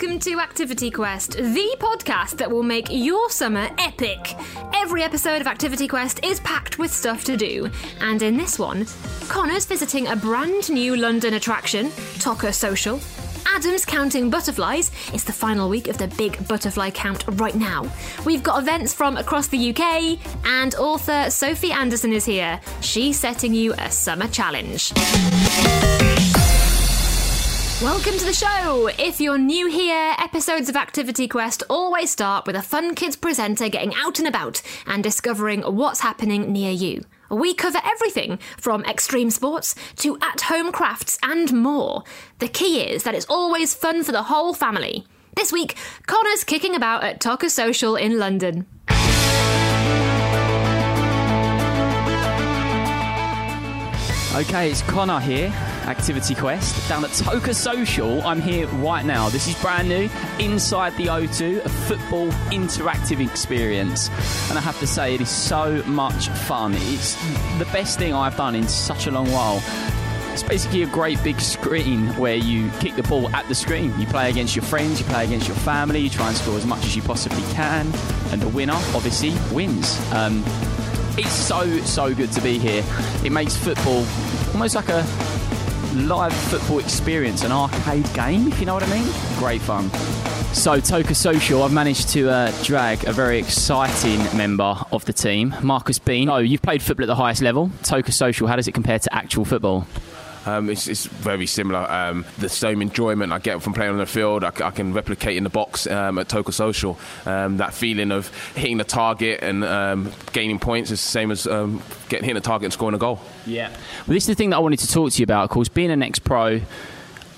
welcome to Activity Quest, the podcast that will make your summer epic. Every episode of Activity Quest is packed with stuff to do, and in this one, Connor's visiting a brand new London attraction, Toca Social. Adam's counting butterflies. It's the final week of the big butterfly count right now. We've got events from across the UK, and author Sophie Anderson is here. She's setting you a summer challenge. Welcome to the show! If you're new here, episodes of Activity Quest always start with a fun kids presenter getting out and about and discovering what's happening near you. We cover everything from extreme sports to at home crafts and more. The key is that it's always fun for the whole family. This week, Connor's kicking about at Toca Social in London. Okay, it's Connor here, Activity Quest, down at Toca Social. I'm here right now. This is brand new, inside the O2, a football interactive experience. And I have to say, it is so much fun. It's the best thing I've done in such a long while. It's basically a great big screen where you kick the ball at the screen. You play against your friends, you play against your family, you try and score as much as you possibly can, and the winner, obviously, wins. Um, it's so, so good to be here. It makes football almost like a live football experience, an arcade game, if you know what I mean. Great fun. So, Toca Social, I've managed to uh, drag a very exciting member of the team, Marcus Bean. Oh, you've played football at the highest level. Toca Social, how does it compare to actual football? Um, it's, it's, very similar. Um, the same enjoyment I get from playing on the field, I, I can replicate in the box um, at Toca Social. Um, that feeling of hitting the target and um, gaining points is the same as um, getting hitting the target and scoring a goal. Yeah. Well, this is the thing that I wanted to talk to you about. Of course, being an ex-pro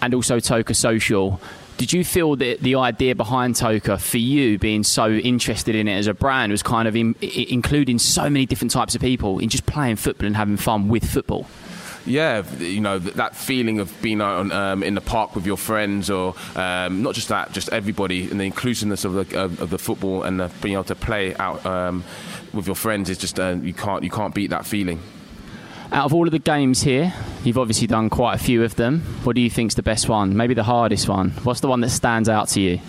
and also Toca Social. Did you feel that the idea behind Toca, for you being so interested in it as a brand, was kind of in, including so many different types of people in just playing football and having fun with football? Yeah, you know that feeling of being out um, in the park with your friends, or um, not just that, just everybody, and the inclusiveness of the of, of the football and the, being able to play out um, with your friends is just uh, you can't you can't beat that feeling. Out of all of the games here, you've obviously done quite a few of them. What do you think's the best one? Maybe the hardest one. What's the one that stands out to you?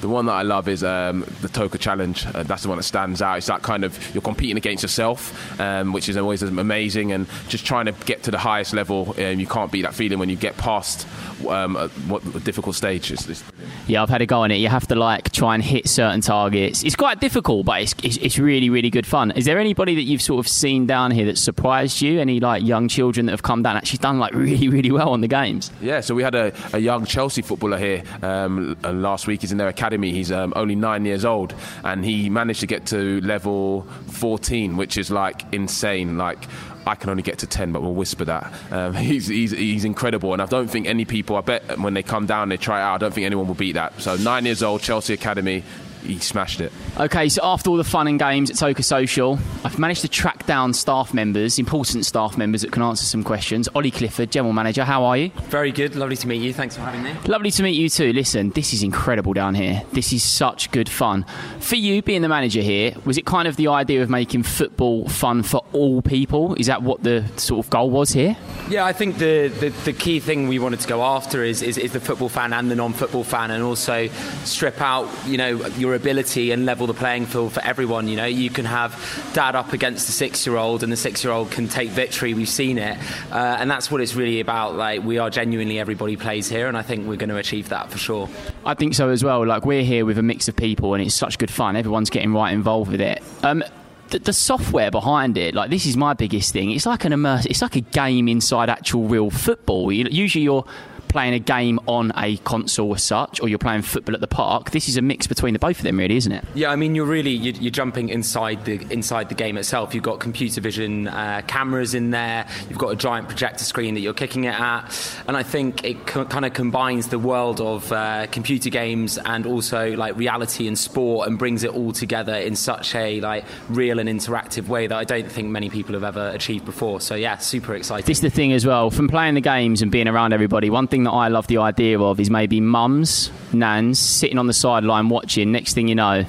The one that I love is um, the Toca Challenge. Uh, that's the one that stands out. It's that kind of you're competing against yourself, um, which is always amazing, and just trying to get to the highest level. Um, you can't beat that feeling when you get past um, a, what a difficult stage. It's, it's yeah, I've had a go on it. You have to like try and hit certain targets. It's quite difficult, but it's, it's, it's really really good fun. Is there anybody that you've sort of seen down here that surprised you? Any like young children that have come down actually done like really really well on the games? Yeah, so we had a, a young Chelsea footballer here um, last week. He's in their academy. He's um, only nine years old, and he managed to get to level 14, which is like insane. Like I can only get to 10, but we'll whisper that. Um, he's, he's, he's incredible, and I don't think any people, I bet when they come down, they try it out, I don't think anyone will beat that. So, nine years old, Chelsea Academy, he smashed it. Okay, so after all the fun and games at Toca Social, I've managed to track down staff members, important staff members that can answer some questions. Ollie Clifford, General Manager, how are you? Very good, lovely to meet you. Thanks for having me. Lovely to meet you too. Listen, this is incredible down here. This is such good fun. For you, being the manager here, was it kind of the idea of making football fun for all people? Is that what the sort of goal was here? Yeah, I think the, the, the key thing we wanted to go after is, is, is the football fan and the non football fan, and also strip out, you know, your ability and level the playing field for everyone. You know, you can have dad up against the six-year-old, and the six-year-old can take victory. We've seen it, uh, and that's what it's really about. Like we are genuinely everybody plays here, and I think we're going to achieve that for sure. I think so as well. Like we're here with a mix of people, and it's such good fun. Everyone's getting right involved with it. Um, the, the, software behind it, like this is my biggest thing. It's like an immersive. It's like a game inside actual real football. You, usually you're playing a game on a console as such, or you're playing football at the park. This is a mix between the both of them, really, isn't it? Yeah, I mean, you're really you're, you're jumping inside the inside the game itself. You've got computer vision uh, cameras in there. You've got a giant projector screen that you're kicking it at, and I think it co- kind of combines the world of uh, computer games and also like reality and sport, and brings it all together in such a like real and interactive way that I don't think many people have ever achieved before. So yeah, super exciting. This is the thing as well. From playing the games and being around everybody, one thing that I love the idea of is maybe mums, nans sitting on the sideline watching. Next thing you know,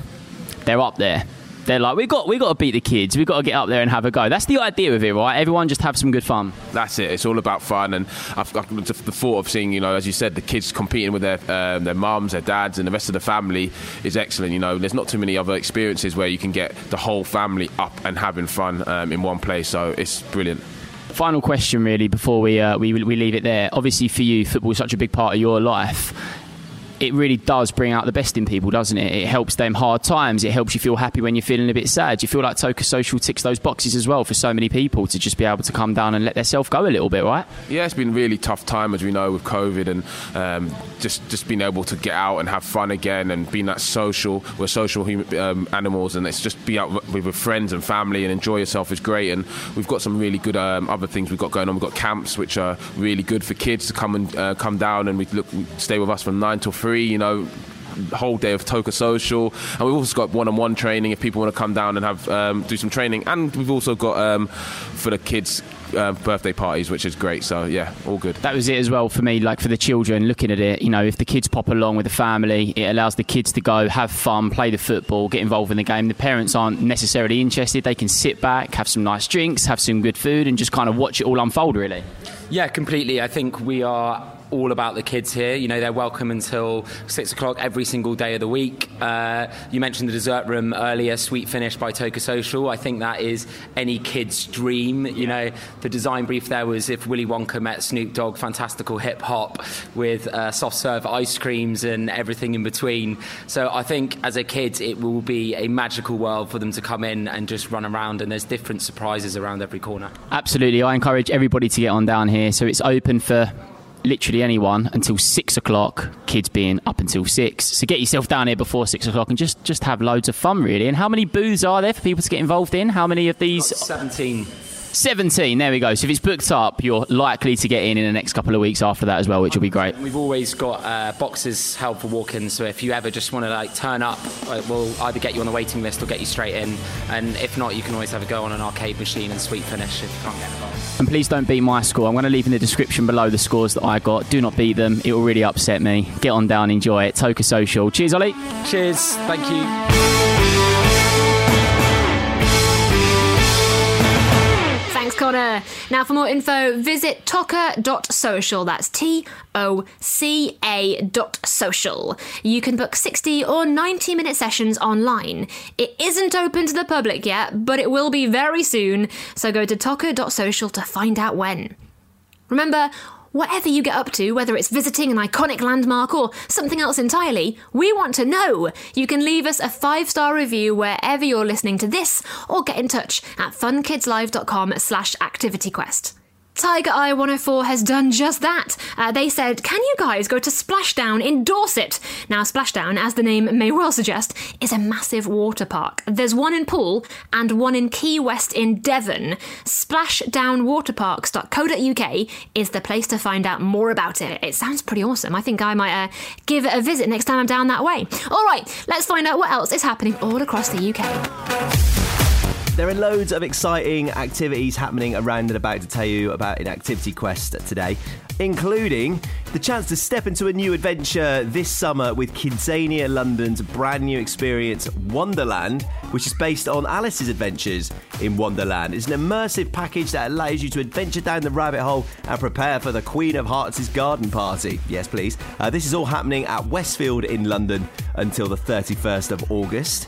they're up there. They're like, we got we got to beat the kids. We have got to get up there and have a go. That's the idea of it, right? Everyone just have some good fun. That's it. It's all about fun, and I've, I've, the thought of seeing, you know, as you said, the kids competing with their um, their mums, their dads, and the rest of the family is excellent. You know, there's not too many other experiences where you can get the whole family up and having fun um, in one place. So it's brilliant. Final question, really, before we, uh, we we leave it there. Obviously, for you, football is such a big part of your life it really does bring out the best in people, doesn't it? It helps them hard times. It helps you feel happy when you're feeling a bit sad. You feel like Toca Social ticks those boxes as well for so many people to just be able to come down and let themselves go a little bit, right? Yeah, it's been really tough time as we know with COVID and um, just just being able to get out and have fun again and being that social. We're social human, um, animals, and it's just be out with, with, friends and family and enjoy yourself is great. And we've got some really good um, other things we've got going on. We've got camps which are really good for kids to come and uh, come down and we look stay with us from nine till three. You know whole day of Toca Social, and we've also got one-on-one training if people want to come down and have um, do some training, and we've also got um, for the kids. Uh, birthday parties, which is great. So yeah, all good. That was it as well for me. Like for the children, looking at it, you know, if the kids pop along with the family, it allows the kids to go have fun, play the football, get involved in the game. The parents aren't necessarily interested. They can sit back, have some nice drinks, have some good food, and just kind of watch it all unfold. Really. Yeah, completely. I think we are all about the kids here. You know, they're welcome until six o'clock every single day of the week. Uh, you mentioned the dessert room earlier, Sweet Finish by Toca Social. I think that is any kid's dream. You know, the design brief there was if Willy Wonka met Snoop Dogg, fantastical hip hop with uh, soft serve ice creams and everything in between. So I think as a kid, it will be a magical world for them to come in and just run around, and there's different surprises around every corner. Absolutely. I encourage everybody to get on down here. So it's open for literally anyone until six o'clock. Kids being up until six. So get yourself down here before six o'clock and just just have loads of fun, really. And how many booths are there for people to get involved in? How many of these? Seventeen. 17, there we go. So if it's booked up, you're likely to get in in the next couple of weeks after that as well, which will be great. We've always got uh, boxes held for walk-ins, so if you ever just want to like turn up, we'll either get you on the waiting list or get you straight in. And if not, you can always have a go on an arcade machine and sweet finish if you can't get involved. And please don't beat my score. I'm going to leave in the description below the scores that I got. Do not beat them. It will really upset me. Get on down, enjoy it. Toca Social. Cheers, Ollie. Cheers. Thank you. Connor. Now, for more info, visit toca.social. That's T O C A dot social. You can book 60 or 90 minute sessions online. It isn't open to the public yet, but it will be very soon, so go to toca.social to find out when. Remember, Whatever you get up to, whether it's visiting an iconic landmark or something else entirely, we want to know. You can leave us a five star review wherever you're listening to this, or get in touch at funkidslive.com slash activityquest. Tiger Eye 104 has done just that. Uh, they said, Can you guys go to Splashdown in Dorset? Now, Splashdown, as the name may well suggest, is a massive water park. There's one in Poole and one in Quaywest in Devon. Splashdownwaterparks.co.uk is the place to find out more about it. It sounds pretty awesome. I think I might uh, give it a visit next time I'm down that way. All right, let's find out what else is happening all across the UK. There are loads of exciting activities happening around and about to tell you about in Activity Quest today, including the chance to step into a new adventure this summer with Kidzania London's brand new experience, Wonderland, which is based on Alice's adventures in Wonderland. It's an immersive package that allows you to adventure down the rabbit hole and prepare for the Queen of Hearts' garden party. Yes, please. Uh, this is all happening at Westfield in London until the 31st of August.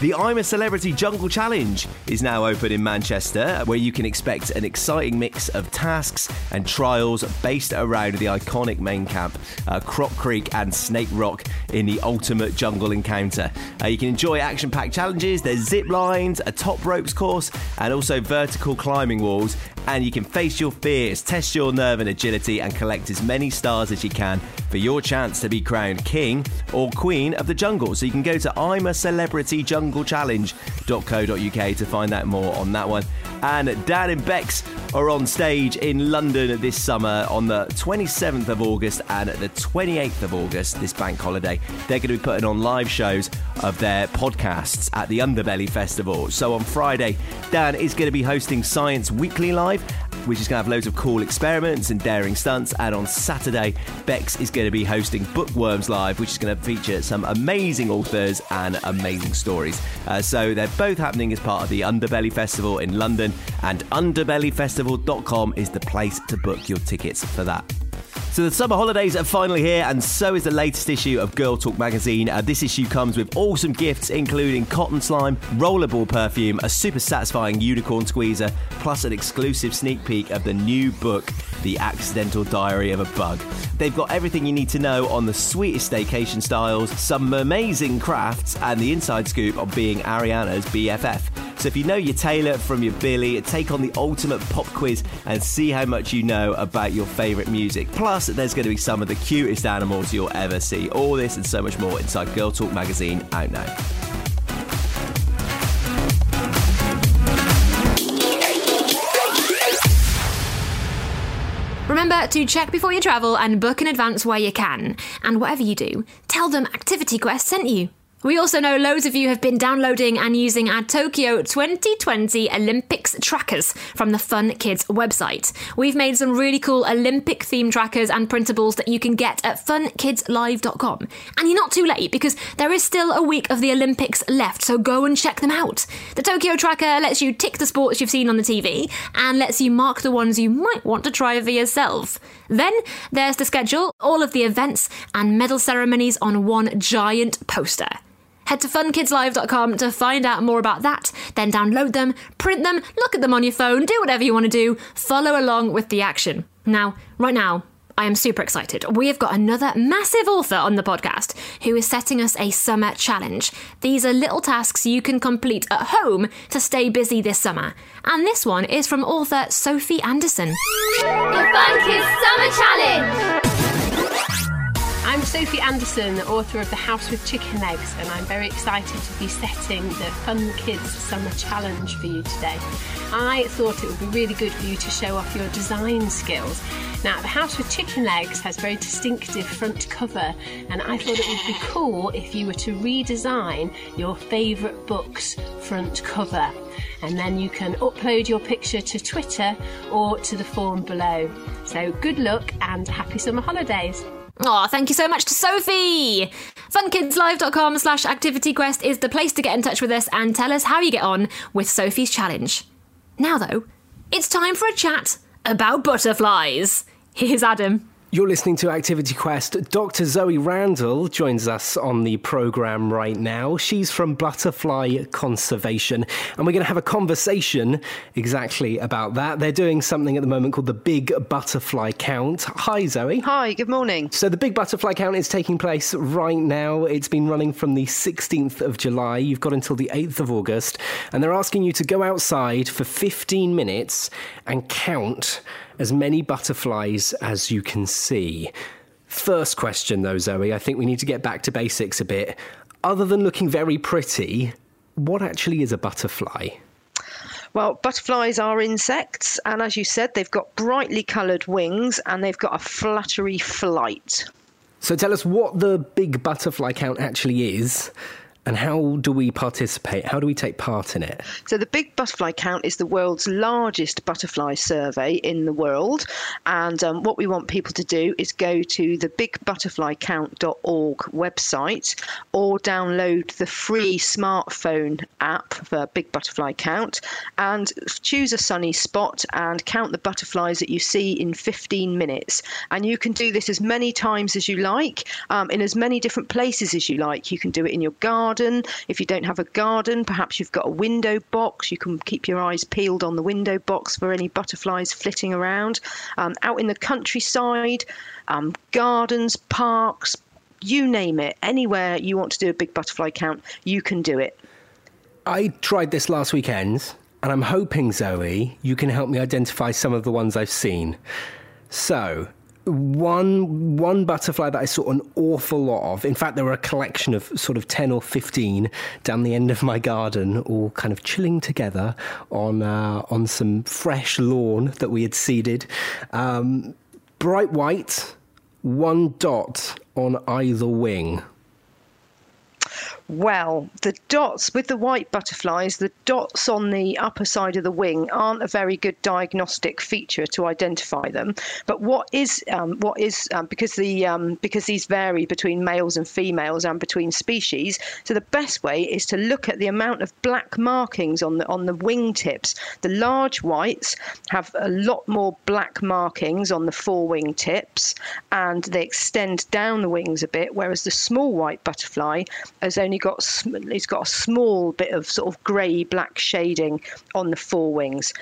The I'm a Celebrity Jungle Challenge is now open in Manchester, where you can expect an exciting mix of tasks and trials based around the iconic main camp, uh, Croc Creek and Snake Rock, in the ultimate jungle encounter. Uh, you can enjoy action packed challenges, there's zip lines, a top ropes course, and also vertical climbing walls. And you can face your fears, test your nerve and agility, and collect as many stars as you can for your chance to be crowned king or queen of the jungle. So you can go to I'm a Celebrity Jungle junglechallenge.co.uk to find out more on that one. And Dan and Bex are on stage in London this summer on the 27th of August and the 28th of August, this bank holiday. They're going to be putting on live shows of their podcasts at the Underbelly Festival. So on Friday, Dan is going to be hosting Science Weekly Live Which is going to have loads of cool experiments and daring stunts. And on Saturday, Bex is going to be hosting Bookworms Live, which is going to feature some amazing authors and amazing stories. Uh, so they're both happening as part of the Underbelly Festival in London, and underbellyfestival.com is the place to book your tickets for that. So the summer holidays are finally here, and so is the latest issue of Girl Talk magazine. Uh, this issue comes with awesome gifts, including cotton slime, rollerball perfume, a super satisfying unicorn squeezer, plus an exclusive sneak peek of the new book, The Accidental Diary of a Bug. They've got everything you need to know on the sweetest staycation styles, some amazing crafts, and the inside scoop on being Ariana's BFF. So if you know your Taylor from your Billy, take on the ultimate pop quiz and see how much you know about your favourite music. Plus, there's going to be some of the cutest animals you'll ever see. All this and so much more inside Girl Talk magazine out now. Remember to check before you travel and book in advance where you can. And whatever you do, tell them Activity Quest sent you. We also know loads of you have been downloading and using our Tokyo 2020 Olympics trackers from the Fun Kids website. We've made some really cool Olympic theme trackers and printables that you can get at funkidslive.com. And you're not too late because there is still a week of the Olympics left, so go and check them out. The Tokyo tracker lets you tick the sports you've seen on the TV and lets you mark the ones you might want to try for yourself. Then there's the schedule, all of the events and medal ceremonies on one giant poster. Head to funkidslive.com to find out more about that, then download them, print them, look at them on your phone, do whatever you want to do, follow along with the action. Now, right now, I am super excited. We have got another massive author on the podcast who is setting us a summer challenge. These are little tasks you can complete at home to stay busy this summer. And this one is from author Sophie Anderson. The Fun Kids Summer Challenge! I'm Sophie Anderson, author of The House with Chicken Legs, and I'm very excited to be setting the Fun Kids Summer Challenge for you today. I thought it would be really good for you to show off your design skills. Now, The House with Chicken Legs has very distinctive front cover, and I thought it would be cool if you were to redesign your favourite book's front cover. And then you can upload your picture to Twitter or to the form below. So, good luck and happy summer holidays! Oh, thank you so much to Sophie! Funkidslive.com slash activityquest is the place to get in touch with us and tell us how you get on with Sophie's challenge. Now, though, it's time for a chat about butterflies. Here's Adam. You're listening to Activity Quest. Dr. Zoe Randle joins us on the program right now. She's from Butterfly Conservation, and we're going to have a conversation exactly about that. They're doing something at the moment called the Big Butterfly Count. Hi, Zoe. Hi, good morning. So, the Big Butterfly Count is taking place right now. It's been running from the 16th of July. You've got until the 8th of August, and they're asking you to go outside for 15 minutes and count as many butterflies as you can see. First question, though, Zoe, I think we need to get back to basics a bit. Other than looking very pretty, what actually is a butterfly? Well, butterflies are insects, and as you said, they've got brightly coloured wings and they've got a fluttery flight. So tell us what the big butterfly count actually is and how do we participate? How do we take part in it? So, the Big Butterfly Count is the world's largest butterfly survey in the world. And um, what we want people to do is go to the bigbutterflycount.org website or download the free smartphone app for Big Butterfly Count and choose a sunny spot and count the butterflies that you see in 15 minutes. And you can do this as many times as you like, um, in as many different places as you like. You can do it in your garden garden. If you don't have a garden, perhaps you've got a window box. You can keep your eyes peeled on the window box for any butterflies flitting around. Um, out in the countryside, um, gardens, parks, you name it, anywhere you want to do a big butterfly count, you can do it. I tried this last weekend, and I'm hoping, Zoe, you can help me identify some of the ones I've seen. So, one one butterfly that I saw an awful lot of. In fact, there were a collection of sort of ten or fifteen down the end of my garden, all kind of chilling together on uh, on some fresh lawn that we had seeded. Um, bright white, one dot on either wing. Well, the dots with the white butterflies, the dots on the upper side of the wing aren't a very good diagnostic feature to identify them. But what is um, what is um, because the um, because these vary between males and females and between species. So the best way is to look at the amount of black markings on the on the wing tips. The large whites have a lot more black markings on the forewing tips, and they extend down the wings a bit. Whereas the small white butterfly has only got it's got a small bit of sort of grey black shading on the forewings.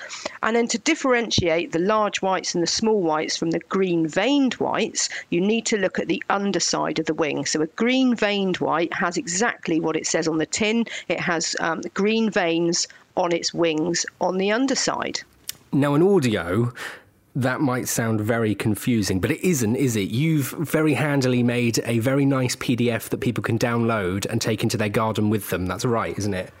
And then to differentiate the large whites and the small whites from the green veined whites, you need to look at the underside of the wing. So a green veined white has exactly what it says on the tin. It has um, green veins on its wings on the underside. Now, in audio, that might sound very confusing, but it isn't, is it? You've very handily made a very nice PDF that people can download and take into their garden with them. That's right, isn't it?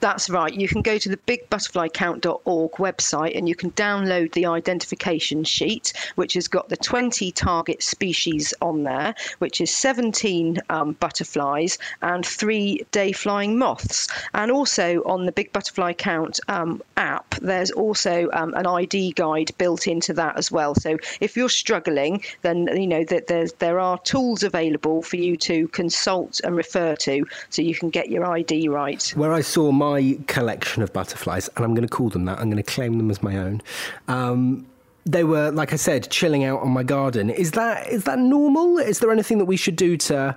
That's right. You can go to the bigbutterflycount.org website and you can download the identification sheet, which has got the 20 target species on there, which is 17 um, butterflies and three day flying moths. And also on the Big Butterfly Count um, app, there's also um, an ID guide built into that as well. So if you're struggling, then you know that there's there are tools available for you to consult and refer to, so you can get your ID right. Where I saw my collection of butterflies, and I'm going to call them that. I'm going to claim them as my own. Um, they were, like I said, chilling out on my garden. Is that is that normal? Is there anything that we should do to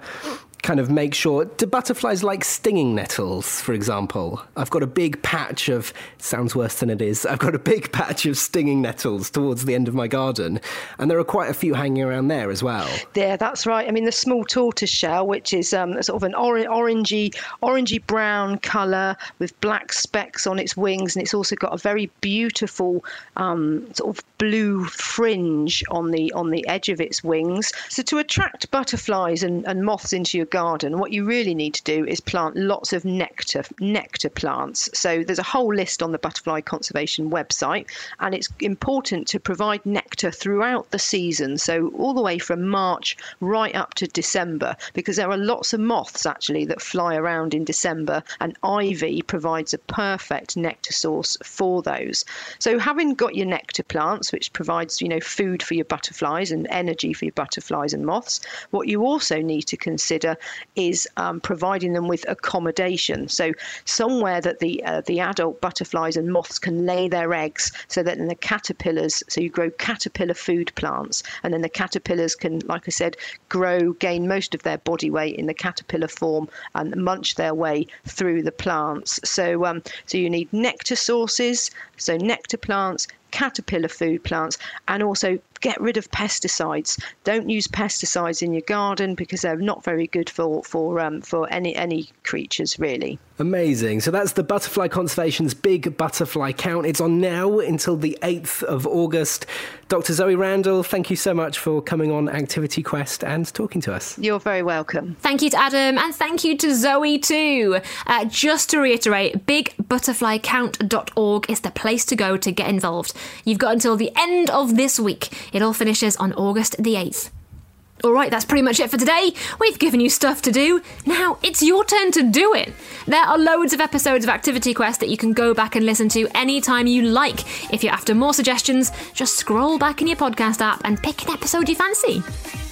kind of make sure. Do butterflies like stinging nettles, for example? I've got a big patch of, sounds worse than it is, I've got a big patch of stinging nettles towards the end of my garden, and there are quite a few hanging around there as well. Yeah, that's right. I mean, the small tortoise shell, which is um, sort of an or- orangey, orangey brown colour with black specks on its wings, and it's also got a very beautiful um, sort of blue fringe on the on the edge of its wings. So to attract butterflies and, and moths into your garden, what you really need to do is plant lots of nectar nectar plants. So there's a whole list on the Butterfly Conservation website, and it's important to provide nectar throughout the season. So all the way from March right up to December, because there are lots of moths actually that fly around in December, and ivy provides a perfect nectar source for those. So having got your nectar plants, which provides you know food for your butterflies and energy for your butterflies and moths, what you also need to consider is um, providing them with accommodation. So somewhere that the uh, the adult butterflies and moths can lay their eggs, so that then the caterpillars. So you grow caterpillar food plants, and then the caterpillars can, like I said, grow, gain most of their body weight in the caterpillar form, and munch their way through the plants. So um, so you need nectar sources, so nectar plants, caterpillar food plants, and also get rid of pesticides. Don't use pesticides in your garden because they're not very good for for um, for any any creatures really. Amazing. So that's the Butterfly Conservation's Big Butterfly Count. It's on now until the 8th of August. Dr. Zoe Randle, thank you so much for coming on Activity Quest and talking to us. You're very welcome. Thank you to Adam and thank you to Zoe too. Uh, just to reiterate, bigbutterflycount.org is the place to go to get involved. You've got until the end of this week. It all finishes on August the 8th. Alright, that's pretty much it for today. We've given you stuff to do. Now it's your turn to do it. There are loads of episodes of Activity Quest that you can go back and listen to anytime you like. If you're after more suggestions, just scroll back in your podcast app and pick an episode you fancy.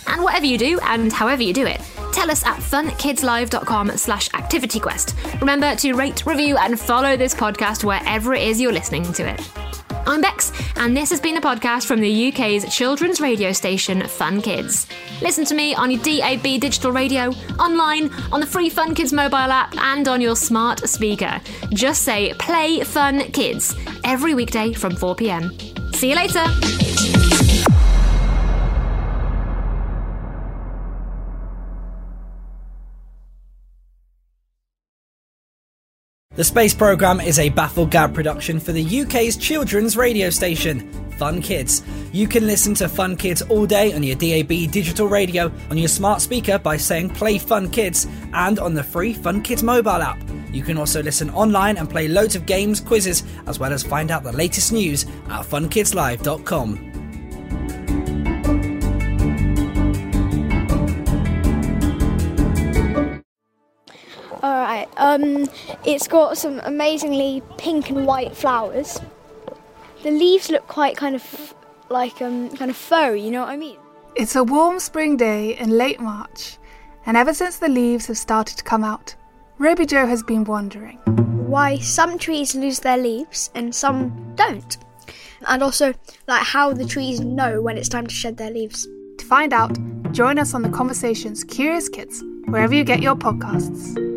And whatever you do, and however you do it, tell us at funkidslive.com slash activityquest. Remember to rate, review, and follow this podcast wherever it is you're listening to it. I'm Bex, and this has been a podcast from the UK's children's radio station Fun Kids. Listen to me on your DAB digital radio, online, on the free Fun Kids mobile app, and on your smart speaker. Just say Play Fun Kids every weekday from 4 pm. See you later! The Space Programme is a Baffled Gab production for the UK's children's radio station, Fun Kids. You can listen to Fun Kids all day on your DAB digital radio, on your smart speaker by saying Play Fun Kids, and on the free Fun Kids mobile app. You can also listen online and play loads of games, quizzes, as well as find out the latest news at funkidslive.com. Alright, Okay, um, it's got some amazingly pink and white flowers. The leaves look quite kind of like um, kind of furry. You know what I mean? It's a warm spring day in late March, and ever since the leaves have started to come out, Ruby Joe has been wondering why some trees lose their leaves and some don't, and also like how the trees know when it's time to shed their leaves. To find out, join us on the Conversations Curious Kids wherever you get your podcasts.